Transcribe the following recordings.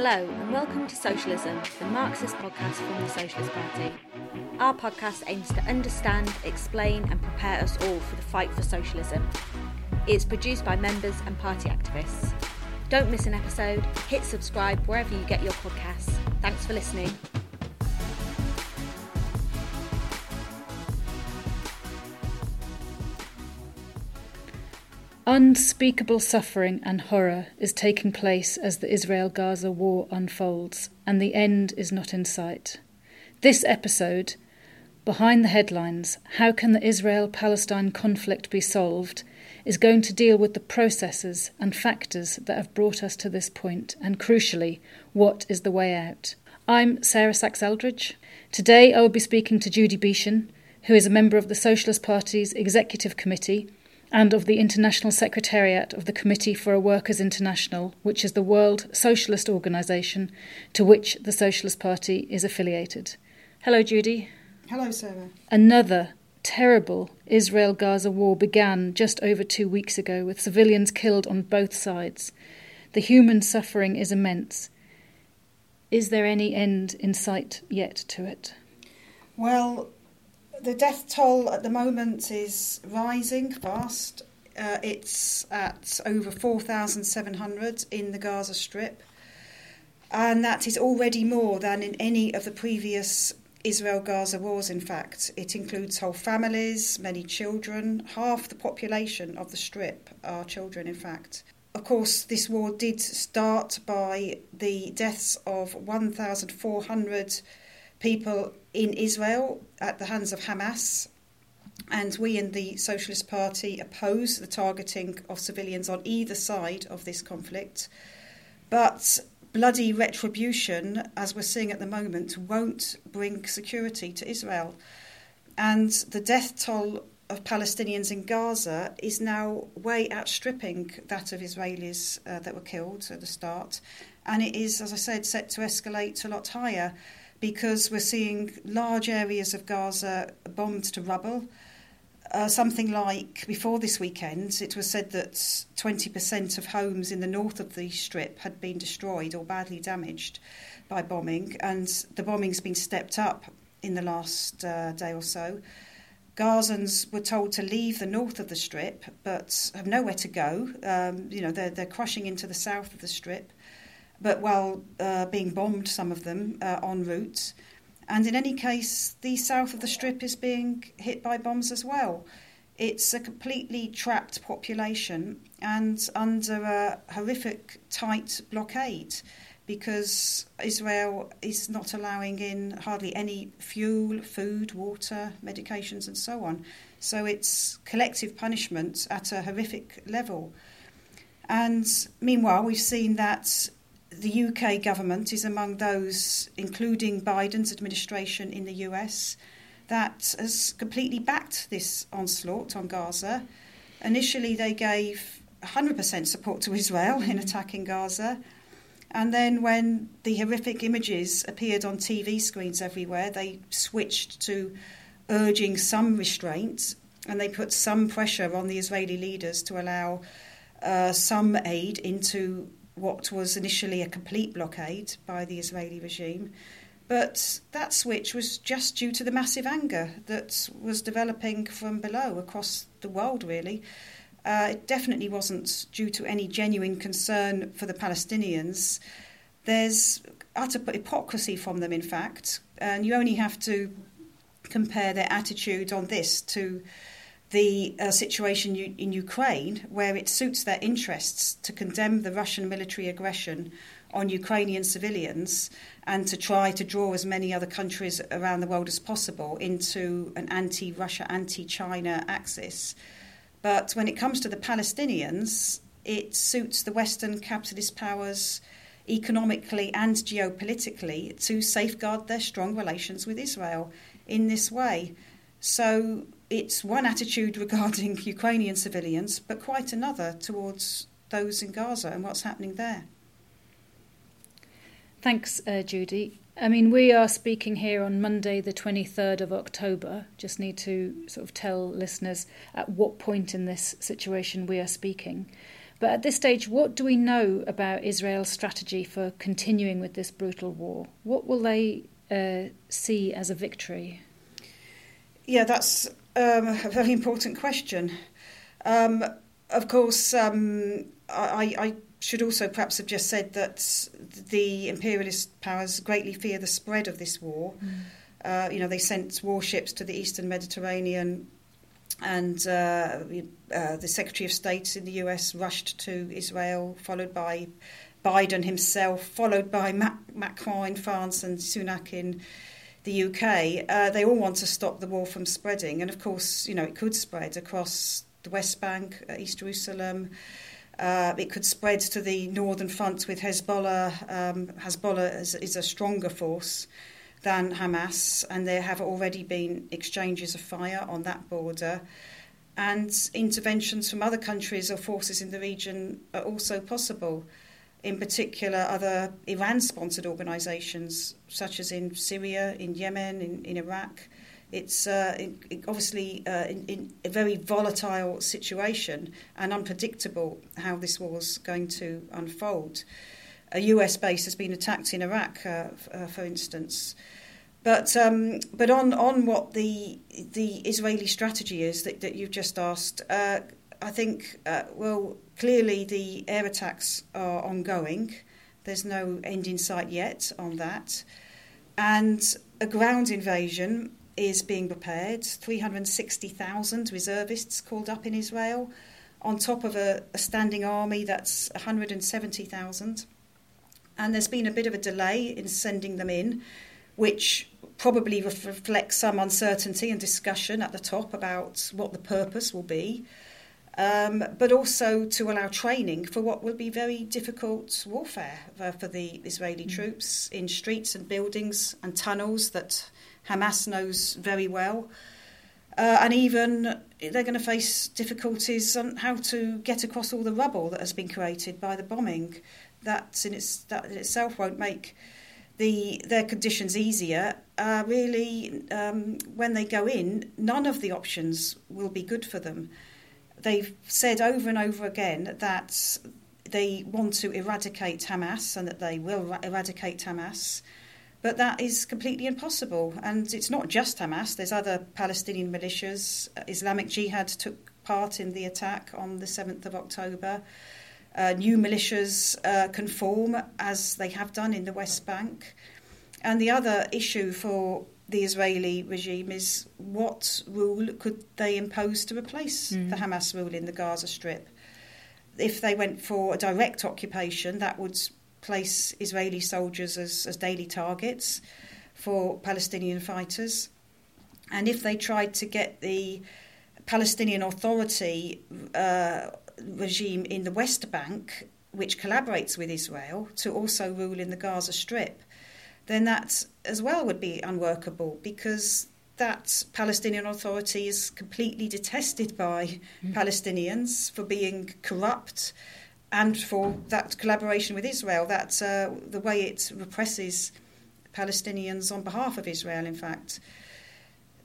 Hello, and welcome to Socialism, the Marxist podcast from the Socialist Party. Our podcast aims to understand, explain, and prepare us all for the fight for socialism. It's produced by members and party activists. Don't miss an episode, hit subscribe wherever you get your podcasts. Thanks for listening. Unspeakable suffering and horror is taking place as the Israel Gaza war unfolds, and the end is not in sight. This episode, Behind the Headlines How Can the Israel Palestine Conflict Be Solved? is going to deal with the processes and factors that have brought us to this point, and crucially, what is the way out. I'm Sarah Sachs Eldridge. Today I will be speaking to Judy Beishon, who is a member of the Socialist Party's Executive Committee and of the International Secretariat of the Committee for a Workers International, which is the world socialist organisation to which the Socialist Party is affiliated. Hello, Judy. Hello, Sarah. Another terrible Israel Gaza war began just over two weeks ago with civilians killed on both sides. The human suffering is immense. Is there any end in sight yet to it? Well, the death toll at the moment is rising fast. Uh, it's at over 4,700 in the Gaza Strip, and that is already more than in any of the previous Israel Gaza wars, in fact. It includes whole families, many children. Half the population of the Strip are children, in fact. Of course, this war did start by the deaths of 1,400 people in Israel at the hands of Hamas. And we in the Socialist Party oppose the targeting of civilians on either side of this conflict. But bloody retribution, as we're seeing at the moment, won't bring security to Israel. And the death toll of Palestinians in Gaza is now way outstripping that of Israelis uh, that were killed at the start. And it is, as I said, set to escalate a lot higher because we're seeing large areas of Gaza bombed to rubble. Uh, something like before this weekend, it was said that 20% of homes in the north of the strip had been destroyed or badly damaged by bombing, and the bombing's been stepped up in the last uh, day or so. Gazans were told to leave the north of the strip, but have nowhere to go. Um, you know, they're, they're crushing into the south of the strip but while uh, being bombed, some of them uh, en route. And in any case, the south of the strip is being hit by bombs as well. It's a completely trapped population and under a horrific tight blockade because Israel is not allowing in hardly any fuel, food, water, medications, and so on. So it's collective punishment at a horrific level. And meanwhile, we've seen that the UK government is among those, including Biden's administration in the US, that has completely backed this onslaught on Gaza. Initially, they gave 100% support to Israel in attacking Gaza. And then, when the horrific images appeared on TV screens everywhere, they switched to urging some restraint and they put some pressure on the Israeli leaders to allow uh, some aid into what was initially a complete blockade by the Israeli regime. But that switch was just due to the massive anger that was developing from below across the world, really. Uh, it definitely wasn't due to any genuine concern for the Palestinians. There's utter hypocrisy from them, in fact, and you only have to compare their attitude on this to the uh, situation in Ukraine, where it suits their interests to condemn the Russian military aggression on Ukrainian civilians and to try to draw as many other countries around the world as possible into an anti Russia, anti China axis. But when it comes to the Palestinians, it suits the Western capitalist powers economically and geopolitically to safeguard their strong relations with Israel in this way. So it's one attitude regarding Ukrainian civilians, but quite another towards those in Gaza and what's happening there. Thanks, uh, Judy. I mean, we are speaking here on Monday, the 23rd of October. Just need to sort of tell listeners at what point in this situation we are speaking. But at this stage, what do we know about Israel's strategy for continuing with this brutal war? What will they uh, see as a victory? Yeah, that's um, a very important question. Um, of course, um, I, I, should also perhaps have just said that the imperialist powers greatly fear the spread of this war. Mm. Uh, you know, they sent warships to the eastern Mediterranean, and uh, uh, the Secretary of State in the US rushed to Israel, followed by Biden himself, followed by Macron in France and Sunak in the UK. Uh, they all want to stop the war from spreading, and of course, you know, it could spread across the West Bank, uh, East Jerusalem. Uh, it could spread to the northern front with Hezbollah. Um, Hezbollah is, is, a stronger force than Hamas, and there have already been exchanges of fire on that border. And interventions from other countries or forces in the region are also possible. In particular, other Iran sponsored organisations, such as in Syria, in Yemen, in, in Iraq, it's uh, obviously uh, in, in, a very volatile situation and unpredictable how this war is going to unfold. A US base has been attacked in Iraq, uh, f- uh, for instance. But um, but on, on what the the Israeli strategy is that, that you've just asked, uh, I think uh, well clearly the air attacks are ongoing. There's no end in sight yet on that, and a ground invasion is being prepared. 360,000 reservists called up in Israel, on top of a, a standing army that's 170,000. And there's been a bit of a delay in sending them in, which probably reflects some uncertainty and discussion at the top about what the purpose will be. Um, but also to allow training for what will be very difficult warfare for, the Israeli mm. troops in streets and buildings and tunnels that Hamas knows very well. Uh, and even they're going to face difficulties on how to get across all the rubble that has been created by the bombing. That in, its, that in itself won't make the their conditions easier. Uh, really, um, when they go in, none of the options will be good for them. They've said over and over again that they want to eradicate Hamas and that they will eradicate Hamas. But that is completely impossible. And it's not just Hamas, there's other Palestinian militias. Islamic Jihad took part in the attack on the 7th of October. Uh, new militias uh, conform as they have done in the West Bank. And the other issue for the Israeli regime is what rule could they impose to replace mm. the Hamas rule in the Gaza Strip? If they went for a direct occupation, that would place Israeli soldiers as, as daily targets for Palestinian fighters. And if they tried to get the Palestinian Authority uh, regime in the West Bank, which collaborates with Israel, to also rule in the Gaza Strip, then that as well would be unworkable because that Palestinian Authority is completely detested by mm. Palestinians for being corrupt and for that collaboration with Israel, that's uh, the way it represses Palestinians on behalf of Israel, in fact.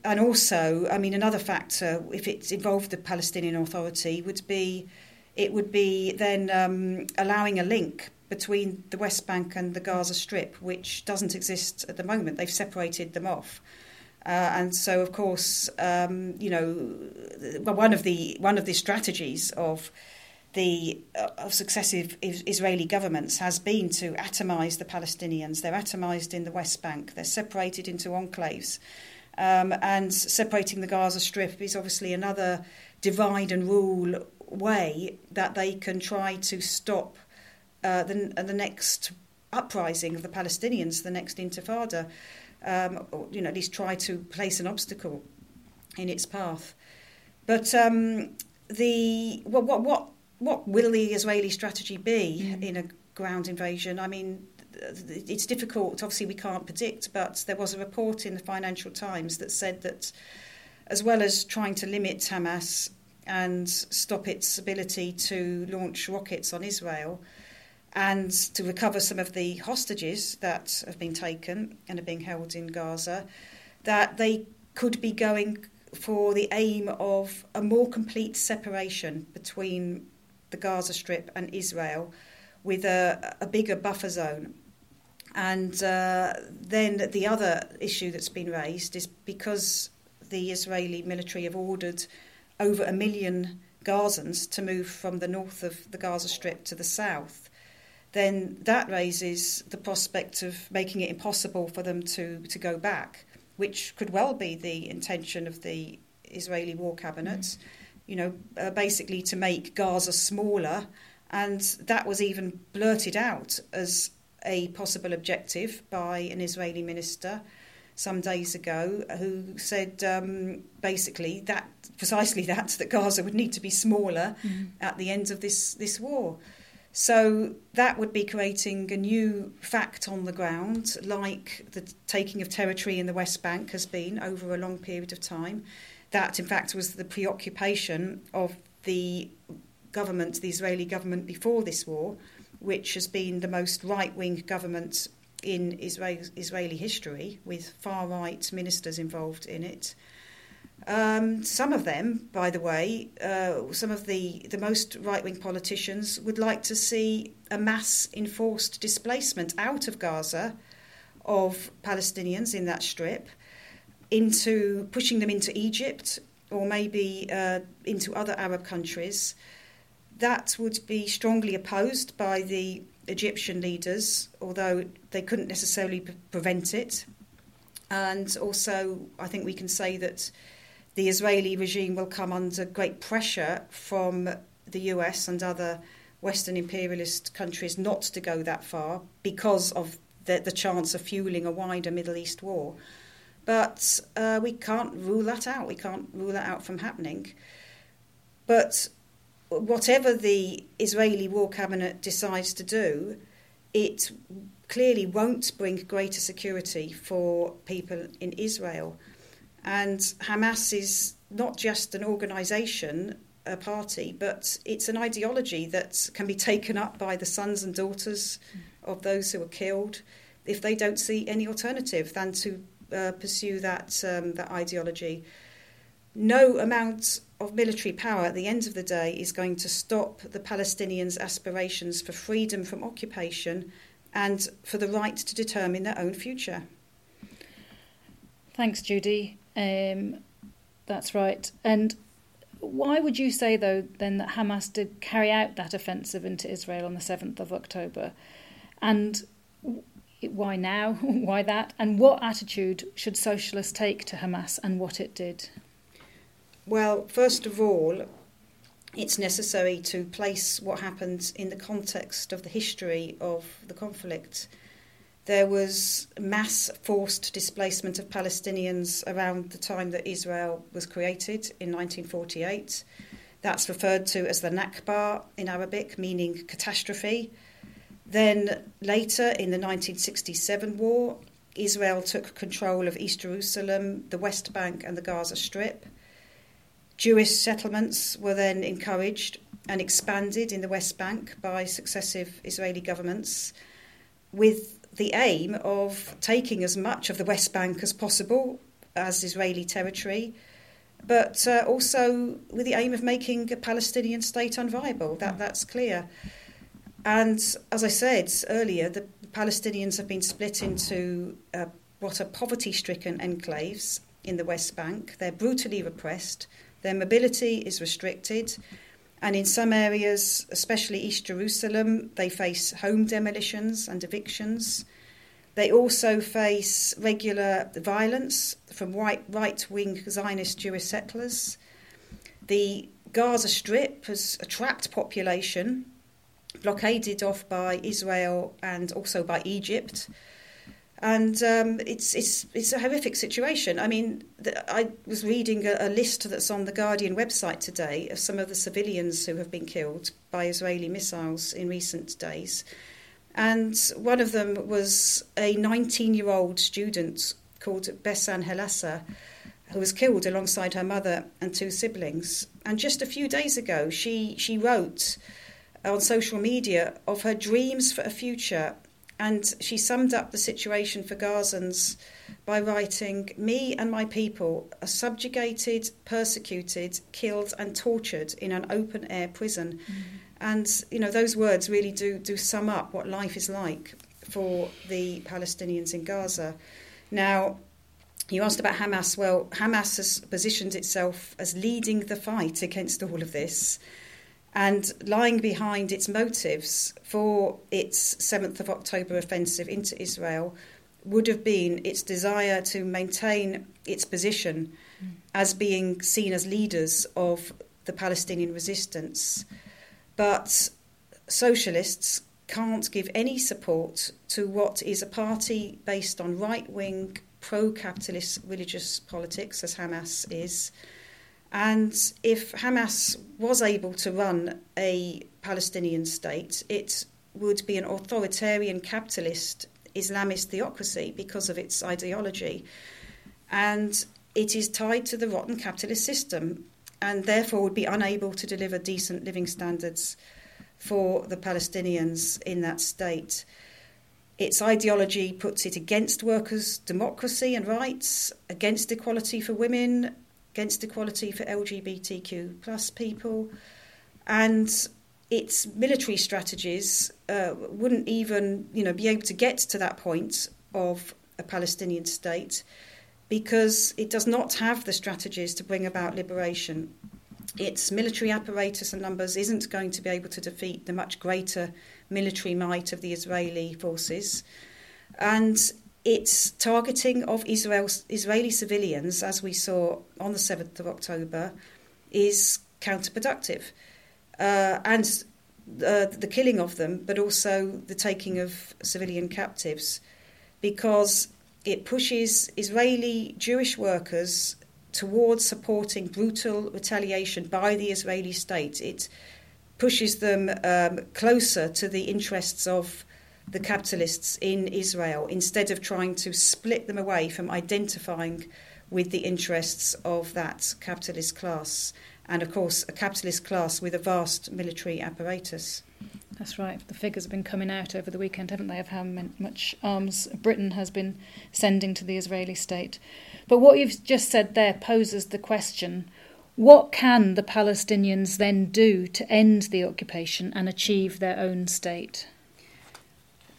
And also, I mean, another factor, if it involved the Palestinian Authority, would be it would be then um, allowing a link between the West Bank and the Gaza Strip, which doesn't exist at the moment. They've separated them off. Uh, and so, of course, um, you know, one of the one of the strategies of the uh, of successive Israeli governments has been to atomize the Palestinians. They're atomized in the West Bank. They're separated into enclaves. Um, and separating the Gaza Strip is obviously another divide and rule way that they can try to stop uh, the, the next uprising of the Palestinians, the next intifada, um, or, you know, at least try to place an obstacle in its path. But um, the well, what what what will the Israeli strategy be mm. in a ground invasion? I mean, it's difficult. Obviously, we can't predict, but there was a report in the Financial Times that said that, as well as trying to limit Hamas and stop its ability to launch rockets on Israel, and to recover some of the hostages that have been taken and are being held in Gaza, that they could be going for the aim of a more complete separation between the Gaza Strip and Israel with a, a bigger buffer zone. And uh, then the other issue that's been raised is because the Israeli military have ordered over a million Gazans to move from the north of the Gaza Strip to the south, then that raises the prospect of making it impossible for them to, to go back, which could well be the intention of the Israeli war cabinet. Mm. You know, uh, basically to make Gaza smaller, and that was even blurted out as a possible objective by an Israeli minister some days ago who said um, basically that precisely that that Gaza would need to be smaller mm. at the end of this this war. So that would be creating a new fact on the ground, like the taking of territory in the West Bank has been over a long period of time. That, in fact, was the preoccupation of the government, the Israeli government before this war, which has been the most right wing government in Israel, Israeli history, with far right ministers involved in it. Um, some of them, by the way, uh, some of the, the most right wing politicians would like to see a mass enforced displacement out of Gaza of Palestinians in that strip, into pushing them into Egypt or maybe uh, into other Arab countries. That would be strongly opposed by the Egyptian leaders, although they couldn't necessarily pre- prevent it. And also, I think we can say that the Israeli regime will come under great pressure from the US and other Western imperialist countries not to go that far because of the, the chance of fueling a wider Middle East war. But uh, we can't rule that out. We can't rule that out from happening. But whatever the Israeli war cabinet decides to do, it clearly won't bring greater security for people in Israel. And Hamas is not just an organisation, a party, but it's an ideology that can be taken up by the sons and daughters of those who were killed if they don't see any alternative than to uh, pursue that, um, that ideology. No amount of military power at the end of the day is going to stop the Palestinians' aspirations for freedom from occupation and for the right to determine their own future. Thanks, Judy. Um, that's right. And why would you say, though, then that Hamas did carry out that offensive into Israel on the 7th of October? And why now? why that? And what attitude should socialists take to Hamas and what it did? Well, first of all, it's necessary to place what happened in the context of the history of the conflict. There was mass forced displacement of Palestinians around the time that Israel was created in 1948. That's referred to as the Nakba in Arabic, meaning catastrophe. Then later in the 1967 war, Israel took control of East Jerusalem, the West Bank, and the Gaza Strip. Jewish settlements were then encouraged and expanded in the West Bank by successive Israeli governments with the aim of taking as much of the West Bank as possible as Israeli territory, but uh, also with the aim of making a Palestinian state unviable. That, that's clear. And as I said earlier, the Palestinians have been split into uh, what are poverty stricken enclaves in the West Bank. They're brutally repressed, their mobility is restricted. And in some areas, especially East Jerusalem, they face home demolitions and evictions. They also face regular violence from right wing Zionist Jewish settlers. The Gaza Strip has a trapped population, blockaded off by Israel and also by Egypt and um, it's it's it's a horrific situation. I mean, the, I was reading a, a, list that's on the Guardian website today of some of the civilians who have been killed by Israeli missiles in recent days, and one of them was a 19-year-old student called Bessan Helassa, who was killed alongside her mother and two siblings. And just a few days ago, she she wrote on social media of her dreams for a future and she summed up the situation for Gazans by writing Me and my people are subjugated, persecuted, killed, and tortured in an open air prison. Mm-hmm. And you know those words really do do sum up what life is like for the Palestinians in Gaza. Now, you asked about Hamas. Well, Hamas has positioned itself as leading the fight against all of this and lying behind its motives for its 7th of October offensive into Israel would have been its desire to maintain its position mm. as being seen as leaders of the Palestinian resistance. But socialists can't give any support to what is a party based on right wing, pro capitalist religious politics, as Hamas is. And if Hamas was able to run a Palestinian state, it would be an authoritarian capitalist Islamist theocracy because of its ideology. And it is tied to the rotten capitalist system and therefore would be unable to deliver decent living standards for the Palestinians in that state. Its ideology puts it against workers' democracy and rights, against equality for women, against equality for LGBTQ plus people, and its military strategies uh, wouldn't even, you know, be able to get to that point of a Palestinian state because it does not have the strategies to bring about liberation its military apparatus and numbers isn't going to be able to defeat the much greater military might of the Israeli forces. And its targeting of Israel's, Israeli civilians, as we saw on the 7th of October, is counterproductive. Uh, and uh, the killing of them, but also the taking of civilian captives, because it pushes Israeli Jewish workers towards supporting brutal retaliation by the Israeli state. It pushes them um, closer to the interests of the capitalists in Israel instead of trying to split them away from identifying with the interests of that capitalist class. And of course, a capitalist class with a vast military apparatus. That's right. The figures have been coming out over the weekend, haven't they, of how much arms Britain has been sending to the Israeli state. But what you've just said there poses the question what can the Palestinians then do to end the occupation and achieve their own state?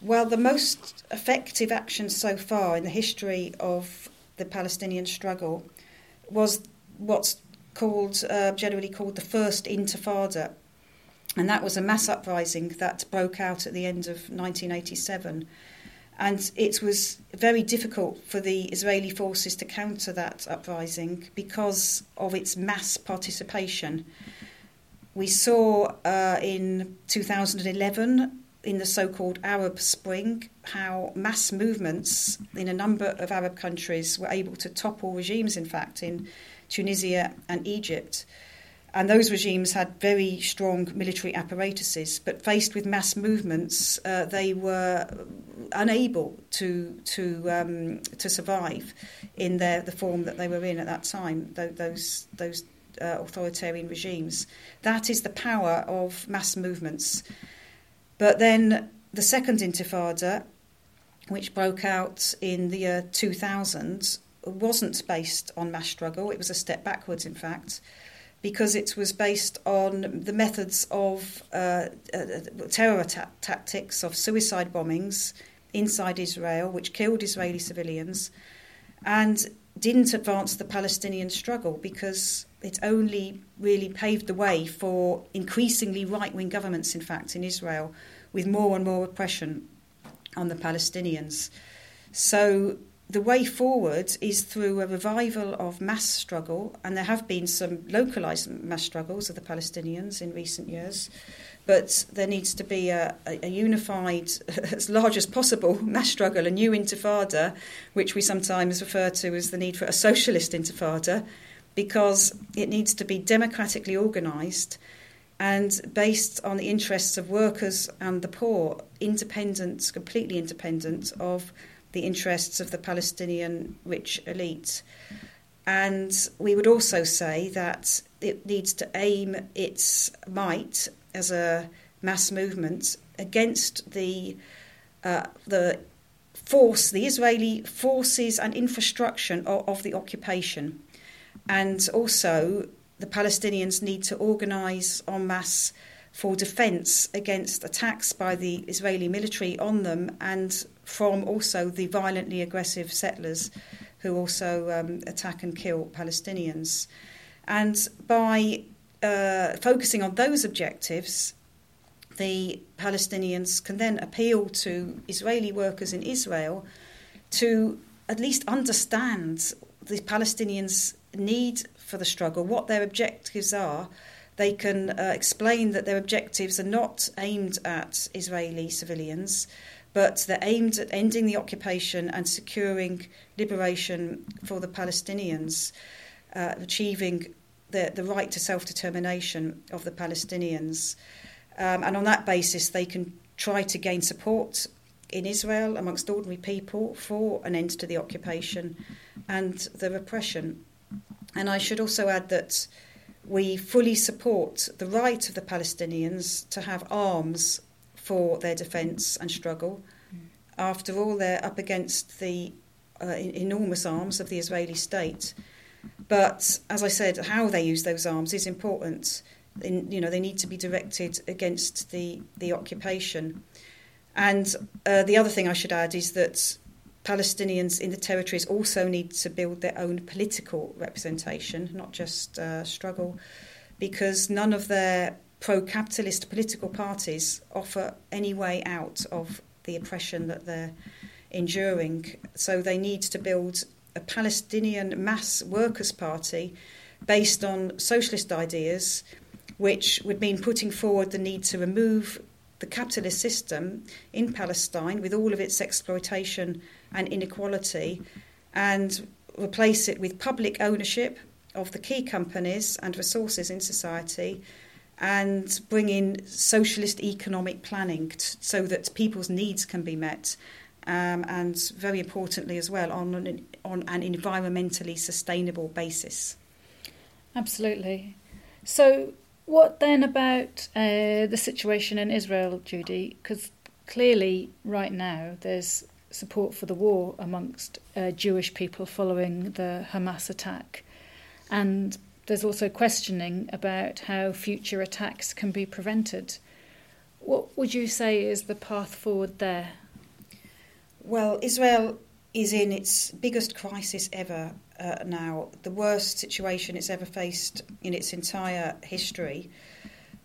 Well, the most effective action so far in the history of the Palestinian struggle was what's called, uh, generally called the First Intifada. And that was a mass uprising that broke out at the end of 1987 and it was very difficult for the Israeli forces to counter that uprising because of its mass participation. We saw uh, in 2011, in the so called Arab Spring, how mass movements in a number of Arab countries were able to topple regimes, in fact, in Tunisia and Egypt. And those regimes had very strong military apparatuses, but faced with mass movements, uh, they were unable to to um, to survive in their the form that they were in at that time. those those uh, authoritarian regimes. That is the power of mass movements. But then the second Intifada, which broke out in the year 2000, wasn't based on mass struggle. It was a step backwards, in fact because it was based on the methods of uh, uh, terror tactics, of suicide bombings inside Israel, which killed Israeli civilians, and didn't advance the Palestinian struggle because it only really paved the way for increasingly right wing governments, in fact, in Israel, with more and more oppression on the Palestinians. So the way forward is through a revival of mass struggle, and there have been some localised mass struggles of the Palestinians in recent years, but there needs to be a, a, unified, as large as possible, mass struggle, a new intifada, which we sometimes refer to as the need for a socialist intifada, because it needs to be democratically organised and based on the interests of workers and the poor, independent, completely independent of the interests of the Palestinian rich elite. And we would also say that it needs to aim its might as a mass movement against the uh, the force, the Israeli forces and infrastructure of, of the occupation, and also the Palestinians need to organise en masse for defence against attacks by the Israeli military on them and from also the violently aggressive settlers who also um, attack and kill Palestinians. And by uh, focusing on those objectives, the Palestinians can then appeal to Israeli workers in Israel to at least understand the Palestinians' need for the struggle, what their objectives are. They can uh, explain that their objectives are not aimed at Israeli civilians, but they're aimed at ending the occupation and securing liberation for the Palestinians, uh, achieving the, the right to self determination of the Palestinians. Um, and on that basis, they can try to gain support in Israel amongst ordinary people for an end to the occupation and the repression. And I should also add that we fully support the right of the Palestinians to have arms for their defence and struggle. After all, they're up against the uh, enormous arms of the Israeli state. But as I said, how they use those arms is important. In, you know, they need to be directed against the, the occupation. And uh, the other thing I should add is that Palestinians in the territories also need to build their own political representation, not just uh, struggle, because none of their pro capitalist political parties offer any way out of the oppression that they're enduring. So they need to build a Palestinian mass workers' party based on socialist ideas, which would mean putting forward the need to remove the capitalist system in Palestine with all of its exploitation and inequality and replace it with public ownership of the key companies and resources in society and bring in socialist economic planning t- so that people's needs can be met. Um, and very importantly, as well, on an, on an environmentally sustainable basis. Absolutely. So, what then about uh, the situation in Israel, Judy? Because clearly, right now, there's support for the war amongst uh, Jewish people following the Hamas attack. And there's also questioning about how future attacks can be prevented. What would you say is the path forward there? Well, Israel is in its biggest crisis ever uh, now, the worst situation it's ever faced in its entire history.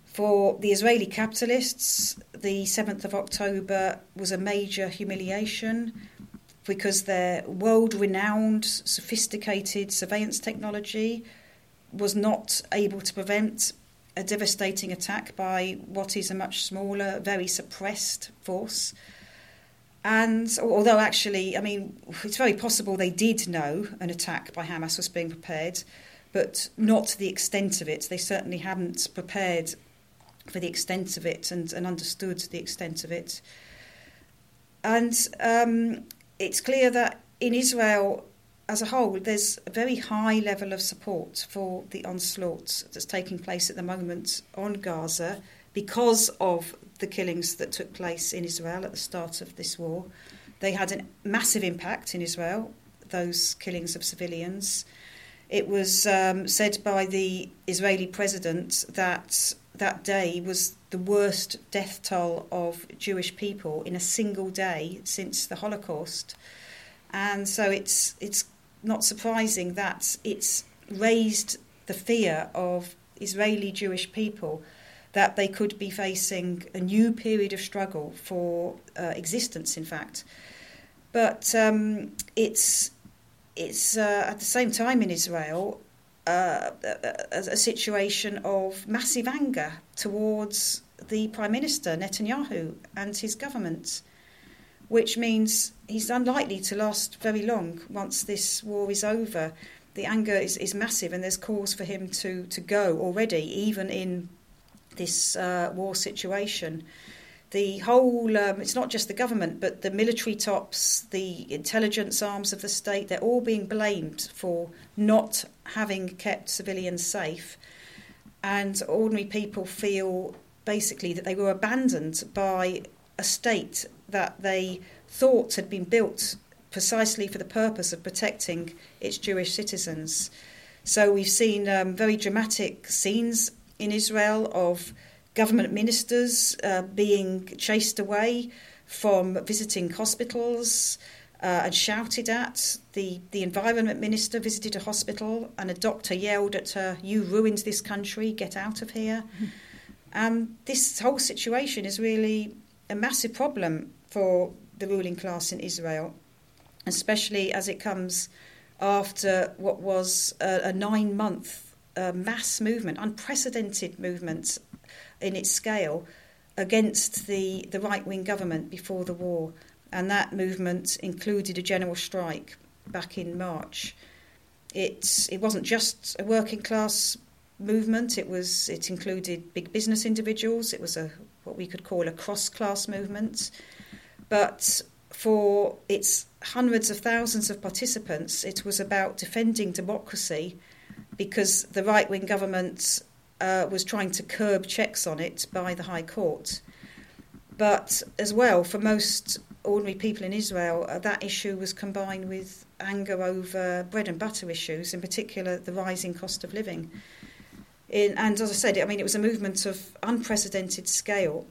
For the Israeli capitalists, the 7th of October was a major humiliation because their world renowned, sophisticated surveillance technology was not able to prevent a devastating attack by what is a much smaller, very suppressed force. And although actually, I mean, it's very possible they did know an attack by Hamas was being prepared, but not to the extent of it. They certainly hadn't prepared for the extent of it and, and understood the extent of it. And um, it's clear that in Israel, as a whole, there's a very high level of support for the onslaught that's taking place at the moment on Gaza because of the killings that took place in Israel at the start of this war. They had a massive impact in Israel, those killings of civilians. It was um, said by the Israeli president that that day was the worst death toll of Jewish people in a single day since the Holocaust. And so it's it's not surprising that it's raised the fear of Israeli Jewish people that they could be facing a new period of struggle for uh, existence, in fact. But um, it's it's uh, at the same time in Israel uh, a, a, situation of massive anger towards the Prime Minister Netanyahu and his government, which means he's unlikely to last very long once this war is over. The anger is, is massive, and there's cause for him to, to go already, even in this uh, war situation. The whole, um, it's not just the government, but the military tops, the intelligence arms of the state, they're all being blamed for not having kept civilians safe. And ordinary people feel basically that they were abandoned by a state that they thought had been built precisely for the purpose of protecting its Jewish citizens. So we've seen um, very dramatic scenes in Israel of government ministers uh, being chased away from visiting hospitals uh, and shouted at. The, the environment minister visited a hospital and a doctor yelled at her, You ruined this country, get out of here. And this whole situation is really a massive problem for the ruling class in Israel, especially as it comes after what was a, a nine month uh, mass movement, unprecedented movement in its scale against the, the right wing government before the war. And that movement included a general strike back in March. It, it wasn't just a working class movement, it, was, it included big business individuals, it was a, what we could call a cross class movement. But for its hundreds of thousands of participants, it was about defending democracy because the right wing government uh, was trying to curb checks on it by the High Court. But as well, for most ordinary people in Israel, uh, that issue was combined with anger over bread and butter issues, in particular the rising cost of living. In, and as I said, I mean, it was a movement of unprecedented scale,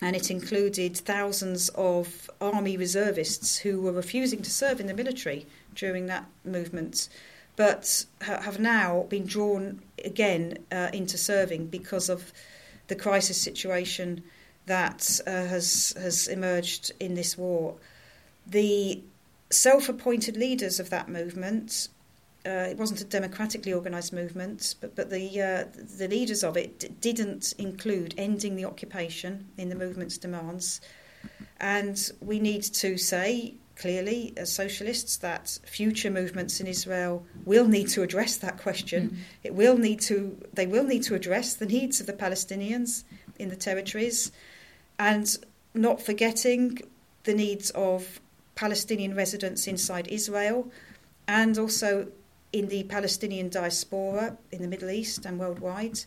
and it included thousands of army reservists who were refusing to serve in the military during that movement but ha- have now been drawn again uh, into serving because of the crisis situation that uh, has has emerged in this war. The self-appointed leaders of that movement. Uh, it wasn't a democratically organised movement, but but the uh, the leaders of it d- didn't include ending the occupation in the movement's demands, and we need to say clearly as socialists that future movements in Israel will need to address that question. Mm. It will need to they will need to address the needs of the Palestinians in the territories and not forgetting the needs of Palestinian residents inside Israel and also in the Palestinian diaspora in the Middle East and worldwide.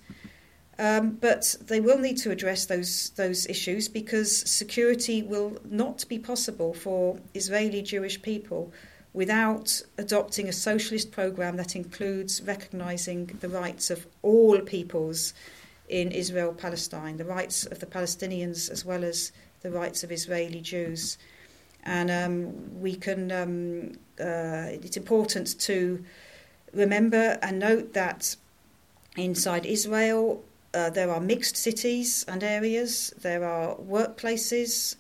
Um, but they will need to address those those issues because security will not be possible for Israeli Jewish people without adopting a socialist program that includes recognizing the rights of all peoples in Israel Palestine, the rights of the Palestinians as well as the rights of Israeli Jews. And um, we can, um, uh, it's important to remember and note that inside Israel, uh, there are mixed cities and areas. There are workplaces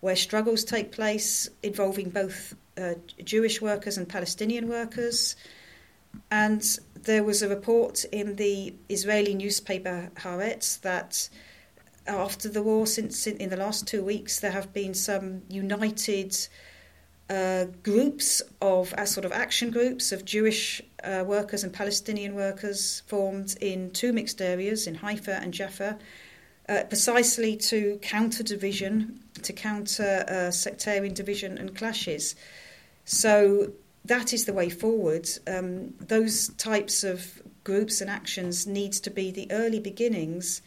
where struggles take place involving both uh, Jewish workers and Palestinian workers. And there was a report in the Israeli newspaper Haaretz that after the war, since in the last two weeks, there have been some united uh, groups of uh, sort of action groups of Jewish uh, workers and Palestinian workers formed in two mixed areas in Haifa and Jaffa, uh, precisely to counter division, to counter uh, sectarian division and clashes. So that is the way forward. Um, those types of groups and actions need to be the early beginnings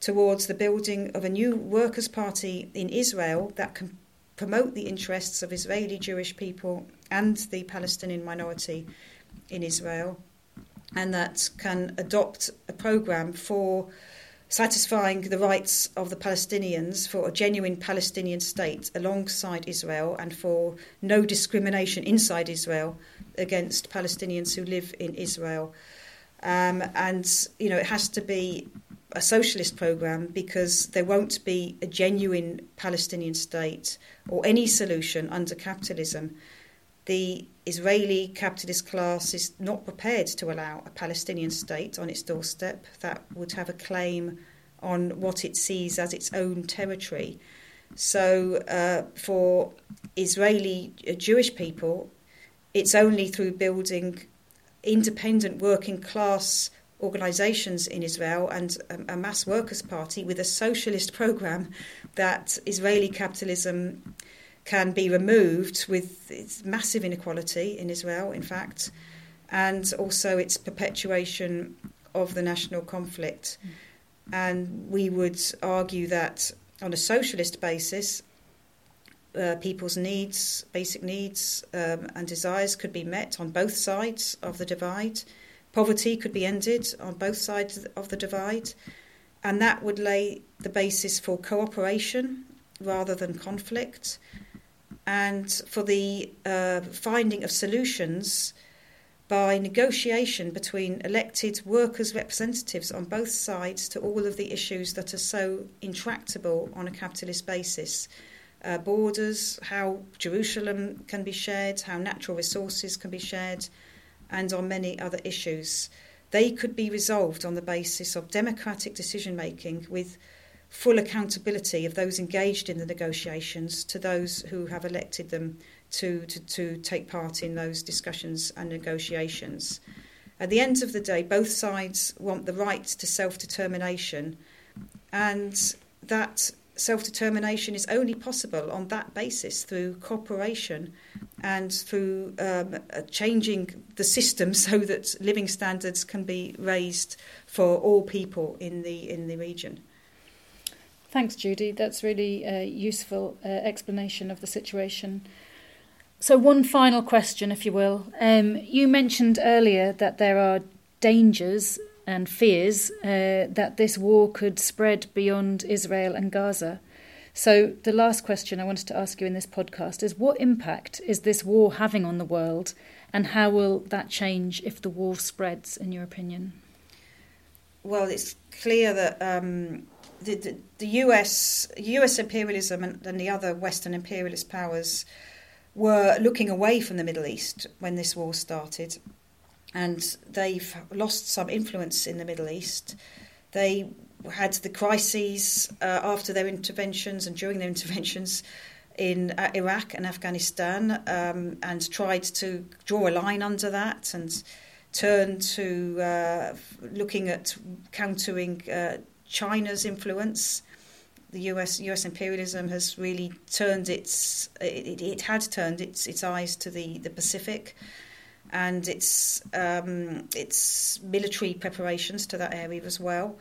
towards the building of a new workers' party in Israel that can promote the interests of Israeli Jewish people and the Palestinian minority in Israel, and that can adopt a program for satisfying the rights of the Palestinians for a genuine Palestinian state alongside Israel and for no discrimination inside Israel against Palestinians who live in Israel. Um, and, you know, it has to be a socialist program because there won't be a genuine Palestinian state or any solution under capitalism. The Israeli capitalist class is not prepared to allow a Palestinian state on its doorstep that would have a claim on what it sees as its own territory. So, uh, for Israeli uh, Jewish people, it's only through building independent working class organisations in Israel and a, a, mass workers' party with a socialist program that Israeli capitalism can be removed with its massive inequality in Israel, in fact, and also its perpetuation of the national conflict. And we would argue that on a socialist basis, uh, people's needs, basic needs, um, and desires could be met on both sides of the divide Poverty could be ended on both sides of the divide, and that would lay the basis for cooperation rather than conflict, and for the uh, finding of solutions by negotiation between elected workers' representatives on both sides to all of the issues that are so intractable on a capitalist basis. Uh, borders, how Jerusalem can be shared, how natural resources can be shared, and on many other issues. They could be resolved on the basis of democratic decision making with full accountability of those engaged in the negotiations to those who have elected them to, to, to take part in those discussions and negotiations. At the end of the day, both sides want the right to self determination, and that self determination is only possible on that basis through cooperation and through um, changing the system so that living standards can be raised for all people in the in the region. Thanks, Judy. That's really a useful uh, explanation of the situation. So, one final question, if you will. Um, you mentioned earlier that there are dangers and fears uh, that this war could spread beyond Israel and Gaza. So, the last question I wanted to ask you in this podcast is what impact is this war having on the world, and how will that change if the war spreads, in your opinion? Well, it's clear that um, the, the, the, US, US imperialism and, and the other Western imperialist powers were looking away from the Middle East when this war started, and they've lost some influence in the Middle East. They had the crises uh, after their interventions and during their interventions in uh, Iraq and Afghanistan, um, and tried to draw a line under that and turn to uh, looking at countering uh, China's influence the US US imperialism has really turned its it, it had turned its its eyes to the the Pacific and its um, its military preparations to that area as well,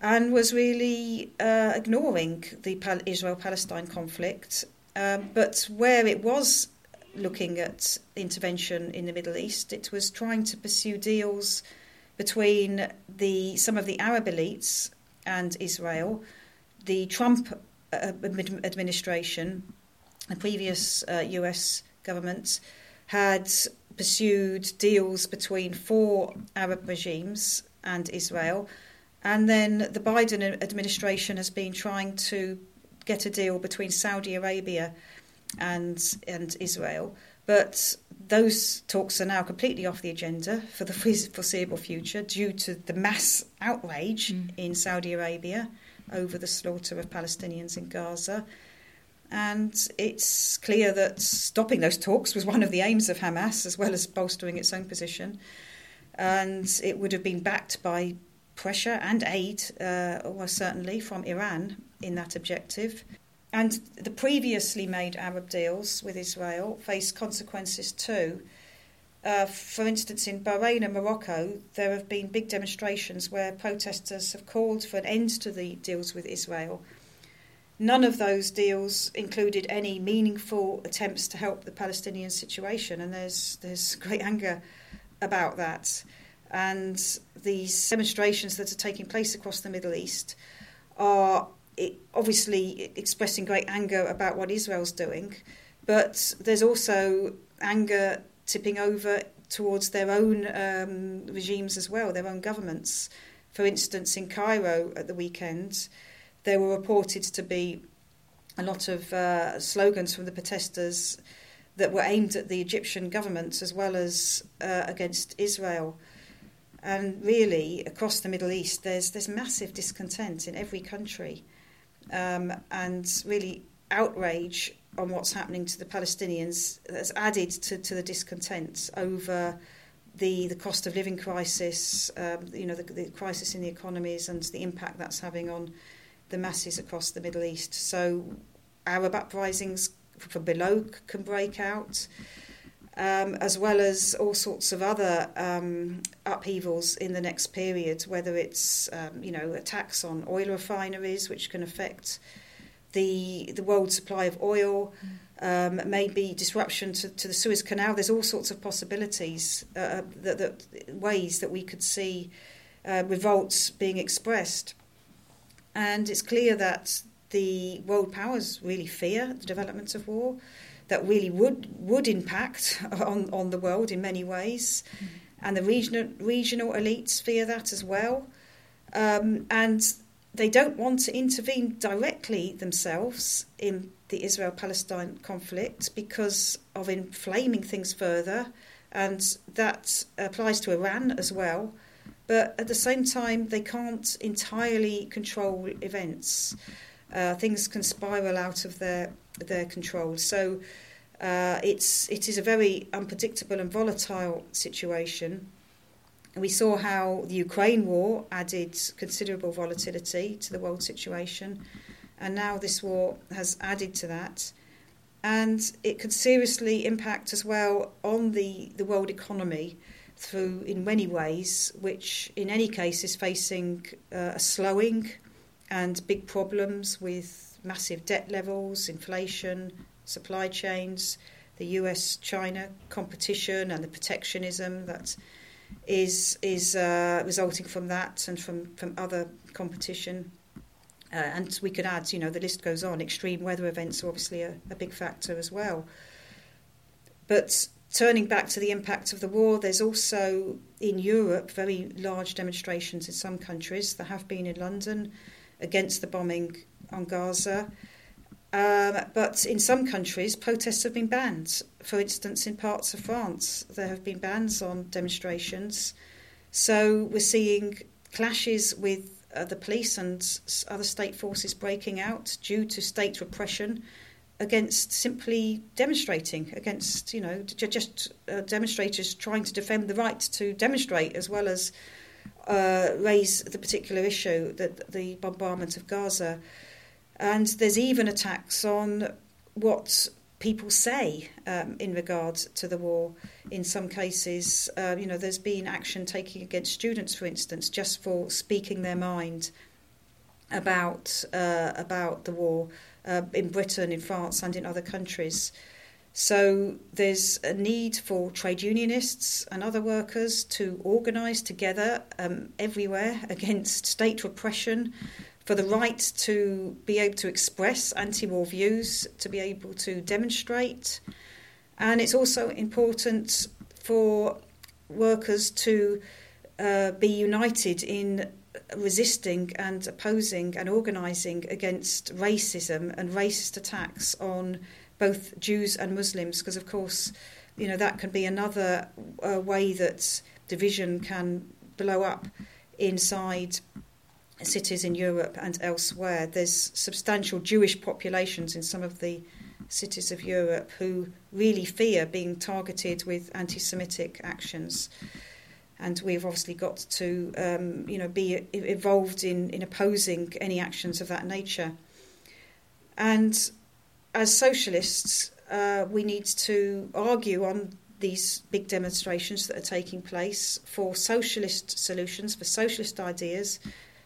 and was really uh, ignoring the Israel Palestine conflict. Um, but where it was looking at intervention in the Middle East, it was trying to pursue deals between the some of the Arab elites and Israel the Trump uh, administration, the previous uh, US government, had pursued deals between four Arab regimes and Israel. And then the Biden administration has been trying to get a deal between Saudi Arabia and, and Israel. But those talks are now completely off the agenda for the foreseeable future due to the mass outrage mm. in Saudi Arabia over the slaughter of Palestinians in Gaza. And it's clear that stopping those talks was one of the aims of Hamas, as well as bolstering its own position. And it would have been backed by pressure and aid, uh, almost certainly, from Iran in that objective. And the previously made Arab deals with Israel face consequences too. Uh, for instance, in Bahrain and Morocco, there have been big demonstrations where protesters have called for an end to the deals with Israel. None of those deals included any meaningful attempts to help the Palestinian situation, and there's there's great anger about that. And these demonstrations that are taking place across the Middle East are obviously expressing great anger about what Israel's doing, but there's also anger tipping over towards their own um, regimes as well, their own governments. For instance, in Cairo at the weekend, there were reported to be a lot of uh, slogans from the protesters that were aimed at the Egyptian government as well as uh, against Israel. And really, across the Middle East, there's there's massive discontent in every country, um, and really outrage on what's happening to the Palestinians has added to, to the discontent over the, the cost of living crisis, um, you know, the, the crisis in the economies and the impact that's having on the masses across the Middle East. So Arab uprisings from below can break out, um, as well as all sorts of other um, upheavals in the next period, whether it's, um, you know, attacks on oil refineries, which can affect the the world supply of oil, um, maybe disruption to, to the Suez Canal. There's all sorts of possibilities, uh, that, that ways that we could see uh, revolts being expressed. And it's clear that the world powers really fear the development of war, that really would would impact on, on the world in many ways, mm. and the regional regional elites fear that as well, um, and they don't want to intervene directly themselves in the Israel Palestine conflict because of inflaming things further, and that applies to Iran as well. But at the same time, they can't entirely control events. Uh, things can spiral out of their their control. So uh, it's it is a very unpredictable and volatile situation. We saw how the Ukraine war added considerable volatility to the world situation, and now this war has added to that. And it could seriously impact as well on the, the world economy through, in many ways, which in any case is facing uh, a slowing and big problems with massive debt levels, inflation, supply chains, the US China competition, and the protectionism that is is uh, resulting from that and from from other competition. Uh, and we could add, you know, the list goes on. Extreme weather events are obviously a, a big factor as well. But turning back to the impact of the war, there's also in Europe very large demonstrations in some countries. There have been in London against the bombing on Gaza. Um, but in some countries, protests have been banned. For instance, in parts of France, there have been bans on demonstrations. So we're seeing clashes with uh, the police and other state forces breaking out due to state repression against simply demonstrating, against, you know, just uh, demonstrators trying to defend the right to demonstrate as well as uh, raise the particular issue, that the bombardment of Gaza. And there's even attacks on what people say um, in regard to the war. In some cases, uh, you know, there's been action taken against students, for instance, just for speaking their mind about uh, about the war uh, in Britain, in France, and in other countries. So there's a need for trade unionists and other workers to organise together um, everywhere against state repression for the right to be able to express anti war views, to be able to demonstrate. And it's also important for workers to uh, be united in resisting and opposing and organising against racism and racist attacks on both Jews and Muslims, because of course, you know that can be another uh, way that division can blow up inside cities in Europe and elsewhere. There's substantial Jewish populations in some of the cities of Europe who really fear being targeted with anti Semitic actions. And we've obviously got to, um, you know, be involved in, in opposing any actions of that nature. And as socialists, uh, we need to argue on these big demonstrations that are taking place for socialist solutions, for socialist ideas,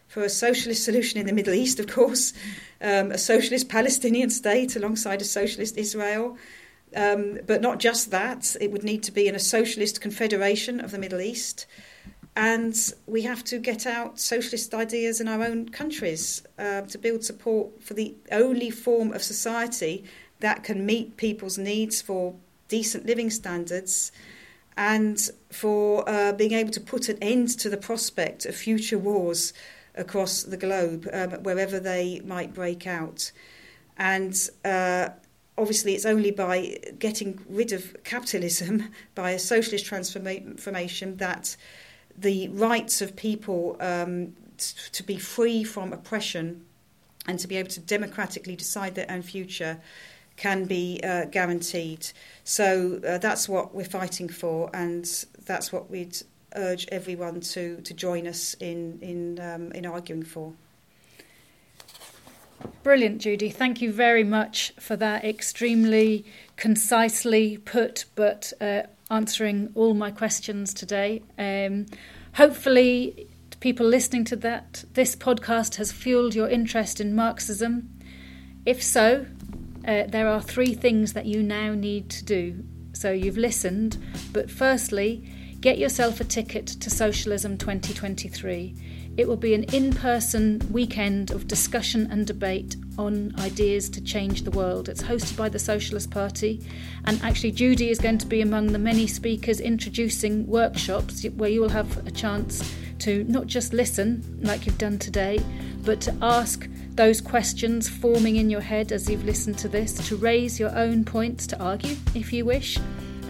for a socialist solution in the Middle East, of course, um, a socialist Palestinian state alongside a socialist Israel. Um, but not just that, it would need to be in a socialist confederation of the Middle East. And we have to get out socialist ideas in our own countries uh, to build support for the only form of society that can meet people's needs for decent living standards and for uh, being able to put an end to the prospect of future wars across the globe, um, wherever they might break out. And uh, obviously, it's only by getting rid of capitalism, by a socialist transformation, that the rights of people um, to be free from oppression and to be able to democratically decide their own future can be uh, guaranteed. So uh, that's what we're fighting for, and that's what we'd urge everyone to, to join us in, in, um, in arguing for. Brilliant, Judy. Thank you very much for that extremely concisely put, but uh, answering all my questions today. Um, hopefully, people listening to that, this podcast has fueled your interest in Marxism. If so, uh, there are three things that you now need to do. So you've listened, but firstly, Get yourself a ticket to Socialism 2023. It will be an in person weekend of discussion and debate on ideas to change the world. It's hosted by the Socialist Party, and actually, Judy is going to be among the many speakers introducing workshops where you will have a chance to not just listen like you've done today, but to ask those questions forming in your head as you've listened to this, to raise your own points, to argue if you wish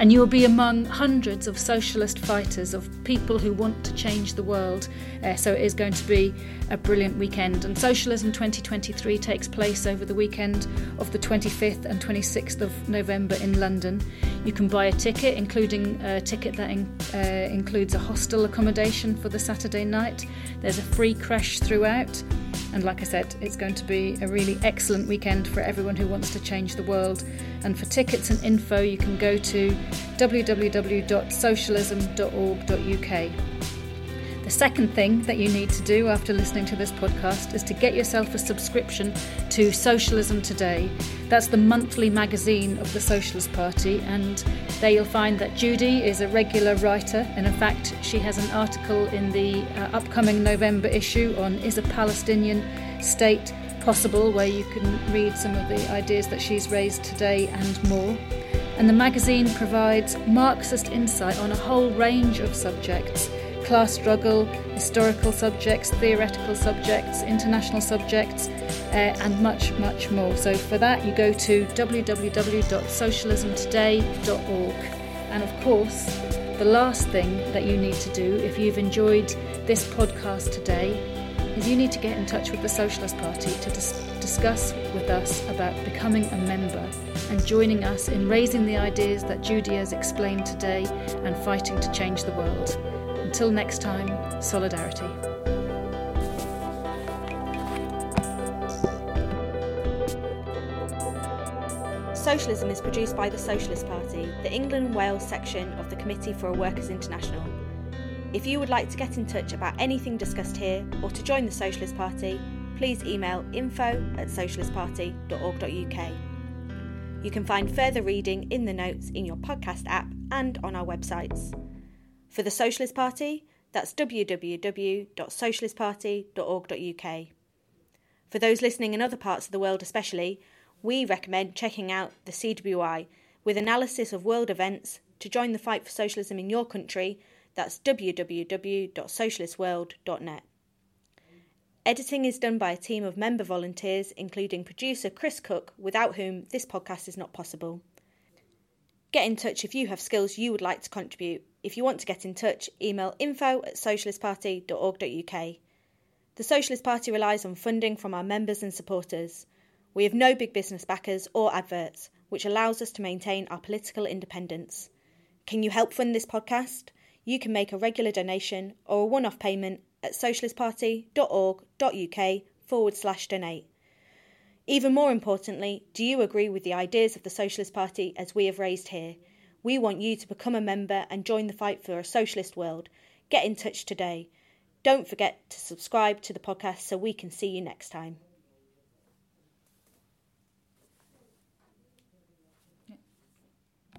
and you will be among hundreds of socialist fighters, of people who want to change the world. Uh, so it is going to be a brilliant weekend. And Socialism 2023 takes place over the weekend of the 25th and 26th of November in London. You can buy a ticket, including a ticket that in, uh, includes a hostel accommodation for the Saturday night. There's a free crash throughout. And like I said, it's going to be a really excellent weekend for everyone who wants to change the world. And for tickets and info, you can go to www.socialism.org.uk. The second thing that you need to do after listening to this podcast is to get yourself a subscription to Socialism Today. That's the monthly magazine of the Socialist Party, and there you'll find that Judy is a regular writer, and in fact, she has an article in the uh, upcoming November issue on Is a Palestinian State Possible, where you can read some of the ideas that she's raised today and more. And the magazine provides Marxist insight on a whole range of subjects class struggle, historical subjects, theoretical subjects, international subjects, uh, and much, much more. So for that, you go to www.socialismtoday.org. And of course, the last thing that you need to do if you've enjoyed this podcast today is you need to get in touch with the Socialist Party to dis- discuss with us about becoming a member and joining us in raising the ideas that Judy has explained today and fighting to change the world. Until next time, solidarity. Socialism is produced by the Socialist Party, the England and Wales section of the Committee for a Workers' International. If you would like to get in touch about anything discussed here or to join the Socialist Party, please email info at socialistparty.org.uk. You can find further reading in the notes in your podcast app and on our websites. For the Socialist Party, that's www.socialistparty.org.uk. For those listening in other parts of the world, especially, we recommend checking out the CWI with analysis of world events to join the fight for socialism in your country. That's www.socialistworld.net. Editing is done by a team of member volunteers, including producer Chris Cook, without whom this podcast is not possible. Get in touch if you have skills you would like to contribute. If you want to get in touch, email info at socialistparty.org.uk. The Socialist Party relies on funding from our members and supporters. We have no big business backers or adverts, which allows us to maintain our political independence. Can you help fund this podcast? You can make a regular donation or a one off payment at socialistparty.org.uk forward slash donate. Even more importantly, do you agree with the ideas of the Socialist Party as we have raised here? We want you to become a member and join the fight for a socialist world. Get in touch today. Don't forget to subscribe to the podcast so we can see you next time.